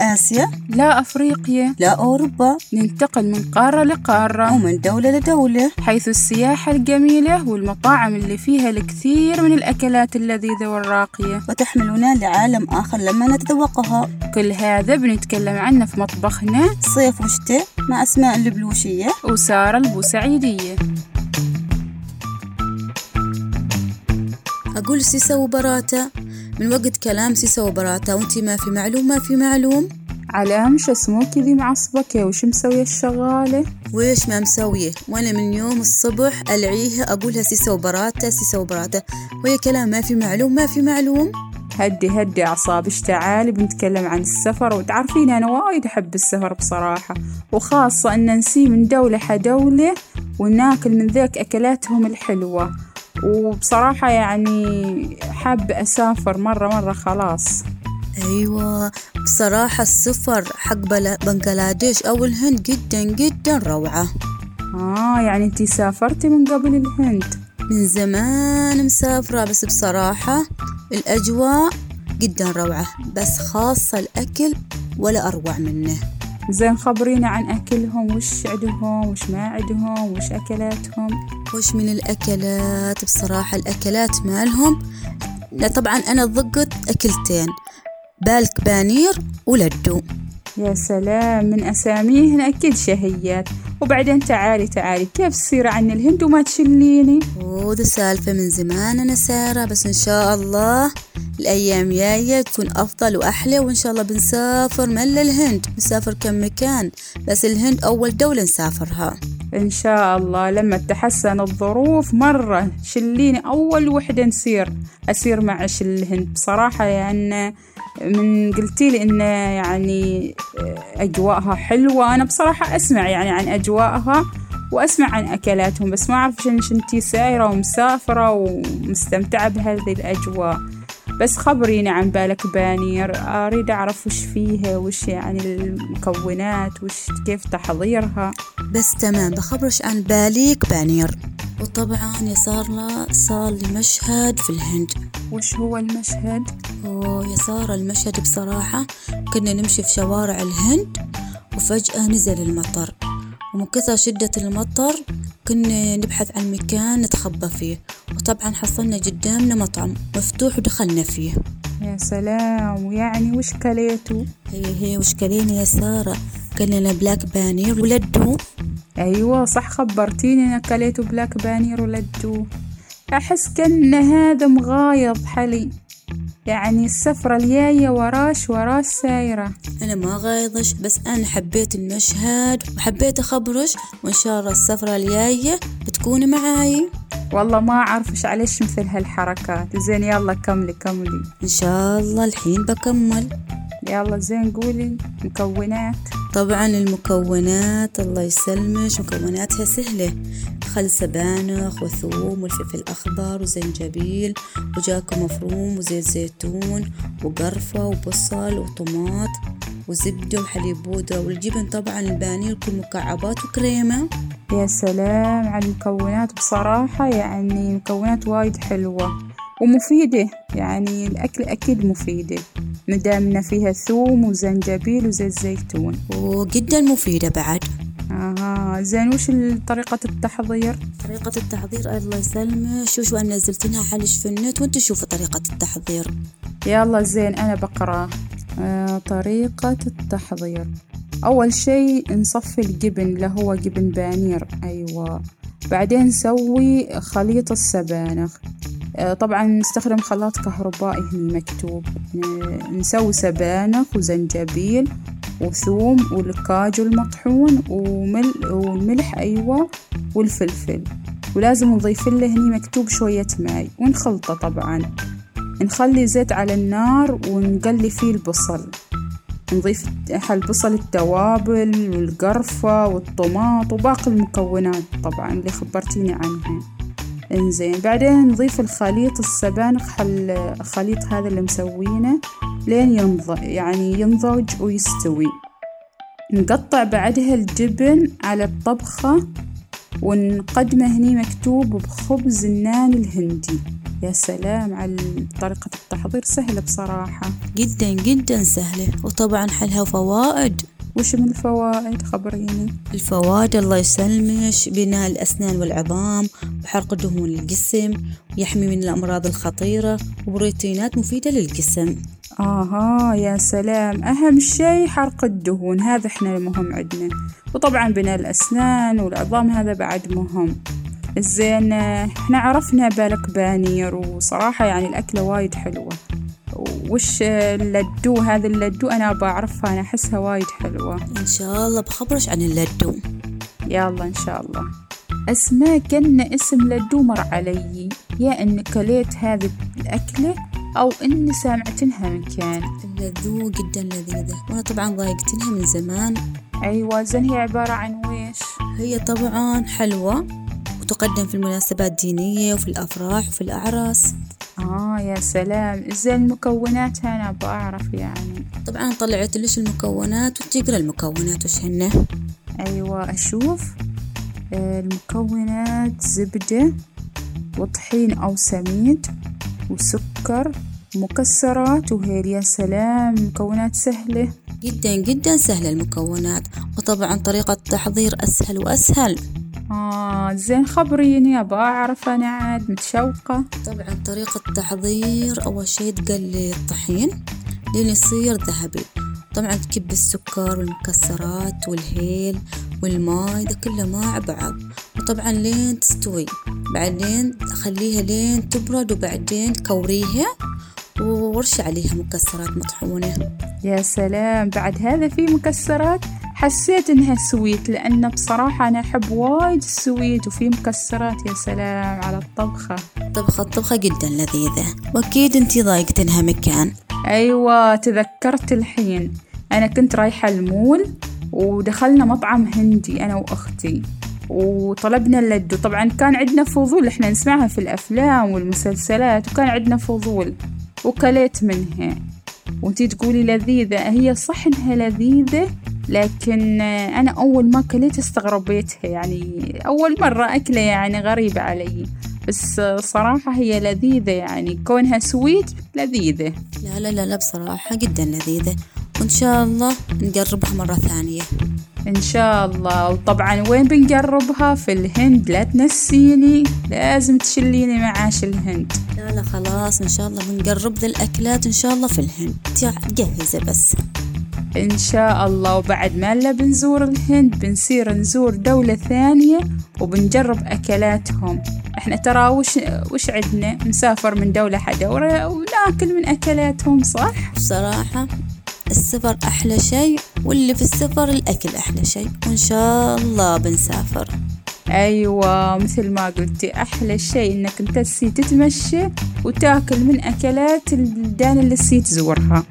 آسيا؟ لا أفريقيا. لا أوروبا. ننتقل من قارة لقارة. ومن دولة لدولة. حيث السياحة الجميلة والمطاعم اللي فيها الكثير من الأكلات اللذيذة والراقية. وتحملنا لعالم آخر لما نتذوقها. كل هذا بنتكلم عنه في مطبخنا. صيف وشتاء مع أسماء البلوشية وسارة البوسعيدية. أقول سيسا وبراتا. من وقت كلام سيسا وبراتا وانتي ما في معلوم ما في معلوم. علام شو اسمه كذي معصبكة وش مسوية الشغالة ويش ما مسوية وأنا من يوم الصبح ألعيها أقولها سيسا وبراتا سيسا وبراتا. وهي كلام ما في معلوم ما في معلوم. هدي هدي أعصابش تعالي بنتكلم عن السفر. وتعرفين أنا وايد أحب السفر بصراحة. وخاصة أن نسي من دولة حدولة وناكل من ذاك أكلاتهم الحلوة. وبصراحة يعني حابة أسافر مرة مرة خلاص. أيوه بصراحة السفر حق بنغلاديش أو الهند جدا جدا روعة. آه يعني أنتي سافرتي من قبل الهند؟ من زمان مسافرة بس بصراحة الأجواء جدا روعة بس خاصة الأكل ولا أروع منه. زين خبرينا عن أكلهم وش عندهم وش ما عندهم وش أكلاتهم؟ وش من الأكلات؟ بصراحة الأكلات مالهم لا طبعا أنا ضقت أكلتين بالك بانير ولدو. يا سلام من أساميهن أكيد شهيات. وبعدين تعالي تعالي كيف تصير عن الهند وما تشليني؟ وذا سالفة من زمان أنا سارة بس إن شاء الله الأيام جاية تكون أفضل وأحلى وإن شاء الله بنسافر ملا الهند نسافر كم مكان بس الهند أول دولة نسافرها. إن شاء الله لما تحسن الظروف مرة شليني أول وحدة نسير أسير معش الهند. بصراحة يعني من قلتي لي إن يعني أجواءها حلوة أنا بصراحة أسمع يعني عن أجواءها وأسمع عن أكلاتهم بس ما أعرف إنش إنتي سايرة ومسافرة ومستمتعة بهذه الأجواء. بس خبريني عن بالك بانير أريد أعرف وش فيها وش يعني المكونات وش كيف تحضيرها؟ بس تمام بخبرش عن باليك بانير. وطبعا يا صار له صار لي مشهد في الهند وش هو المشهد؟ سارة المشهد بصراحة كنا نمشي في شوارع الهند وفجأة نزل المطر. ومن كثر شدة المطر كنا نبحث عن مكان نتخبى فيه. وطبعا حصلنا قدامنا مطعم مفتوح ودخلنا فيه. يا سلام ويعني وش كليتوا؟ هي هي وش كلينا يا سارة؟ كلنا palak paneer و laddu. أيوة صح خبرتيني أنا كليتوا palak paneer و laddu. أحس كأن هذا مغايض حلي. يعني السفرة الجاية وراش وراش سايرة. أنا ما غايضش بس أنا حبيت المشهد وحبيت أخبرش وإن شاء الله السفرة الجاية بتكوني معاي. والله ما أعرفش عليش مثل هالحركات. زين يلا كملي كملي. إن شاء الله الحين بكمل. يلا زين قولي. مكونات. طبعا المكونات الله يسلمش مكوناتها سهلة. خل سبانخ وثوم والفلفل الأخضر وزنجبيل وجاكو مفروم وزيت زيتون وقرفة وبصل وطماط وزبدة وحليب بودرة والجبن طبعا البانير كل مكعبات وكريمة. يا سلام على المكونات بصراحة يعني مكونات وايد حلوة ومفيدة. يعني الأكل أكيد مفيدة مدامنا فيها ثوم وزنجبيل وزيت زيتون. وجدا مفيدة بعد. آها زين وش طريقة التحضير؟ طريقة التحضير الله يسلمك شو شو أنا نزلتها حلش في النت وأنت شوفوا طريقة التحضير. يلا زين أنا بقرأ. آه طريقة التحضير. أول شي نصفي الجبن اللي هو جبن بانير. أيوة. بعدين نسوي خليط السبانخ. آه طبعا نستخدم خلاط كهربائي هنا مكتوب. نسوي سبانخ وزنجبيل وثوم والكاجو المطحون ومل والملح أيوة والفلفل. ولازم نضيف له هني مكتوب شوية ماي. ونخلطه طبعا. نخلي زيت على النار ونقلي فيه البصل. نضيف البصل التوابل والقرفة والطماط وباقي المكونات طبعا اللي خبرتيني عنها. إنزين. بعدين نضيف الخليط السبانخ حل الخليط هذا اللي مسوينه. لين ينضج يعني ينضج ويستوي. نقطع بعدها الجبن على الطبخة ونقدمه هني مكتوب بخبز النان الهندي. يا سلام على طريقة التحضير سهلة بصراحة. جدا جدا سهلة. وطبعا حلها فوائد. وش من الفوائد؟ خبريني. الفوائد الله يسلمش بناء الأسنان والعظام وحرق دهون الجسم ويحمي من الأمراض الخطيرة وبروتينات مفيدة للجسم. آها يا سلام. أهم شي حرق الدهون هذا إحنا المهم عندنا. وطبعا بناء الأسنان والعظام هذا بعد مهم. زين إحنا عرفنا بالك بانير وصراحة يعني الأكلة وايد حلوة. وش اللدو؟ هذا اللدو أنا بعرفها أنا أحسها وايد حلوة. إن شاء الله. بخبرش عن اللدو. يلا إن شاء الله. أسماء كأن اسم لدو مر علي. يا إن كليت هذه الأكلة أو إني سامعتنها من كان. اللدو جدا لذيذة. وأنا طبعا ضايقتنها من زمان. أيوة زين هي عبارة عن ويش؟ هي طبعا حلوة وتقدم في المناسبات الدينية وفي الأفراح وفي الأعراس. آه يا سلام. زين مكوناتها أنا بعرف يعني. طبعا طلعت ليش المكونات وتقرا المكونات وش هن؟ أيوة أشوف. آه، المكونات زبدة وطحين أو سميد وسكر مكسرات وهيل. يا سلام مكونات سهلة. جدا جدا سهلة المكونات. وطبعا طريقة التحضير أسهل وأسهل. آه زين خبريني أبغى أعرف أنا عاد متشوقة. طبعا طريقة التحضير أول شي تقلي الطحين لين يصير ذهبي. طبعا تكب السكر والمكسرات والهيل والماء ده كله مع بعض. وطبعا لين تستوي. بعدين خليها لين تبرد وبعدين كوريها ورش عليها مكسرات مطحونة. يا سلام بعد هذا في مكسرات؟ حسيت إنها sweet لأن بصراحة أنا أحب وايد ال sweet وفي مكسرات يا سلام على الطبخة. طبخة طبخة جدا لذيذة. وأكيد انتي ضايقتنها مكان. أيوه تذكرت الحين. أنا كنت رايحة المول ودخلنا مطعم هندي أنا وأختي. وطلبنا اللدو طبعا كان عندنا فضول إحنا نسمعها في الأفلام والمسلسلات وكان عندنا فضول. وكليت منها. وأنتي تقولي لذيذة. هي صح إنها لذيذة؟ لكن أنا أول ما كليت استغربيتها يعني أول مرة أكلة يعني غريبة علي. بس صراحة هي لذيذة يعني كونها سويت لذيذة. لا لا لا لا بصراحة جدا لذيذة. وإن شاء الله نقربها مرة ثانية. إن شاء الله. وطبعا وين بنقربها في الهند. لا تنسيني لازم تشليني معاش الهند. لا لا خلاص إن شاء الله بنقرب ذي الأكلات إن شاء الله في الهند. جهزة بس. إن شاء الله وبعد ما إلا بنزور الهند بنصير نزور دولة ثانية وبنجرب أكلاتهم. إحنا ترى وش وش عندنا؟ نسافر من دولة حدا وناكل من أكلاتهم صح؟ بصراحة السفر أحلى شيء واللي في السفر الأكل أحلى شيء وإن شاء الله بنسافر. أيوة مثل ما قلتي أحلى شيء إنك أنت تسي تتمشى وتاكل من أكلات البلدان اللي تسي تزورها.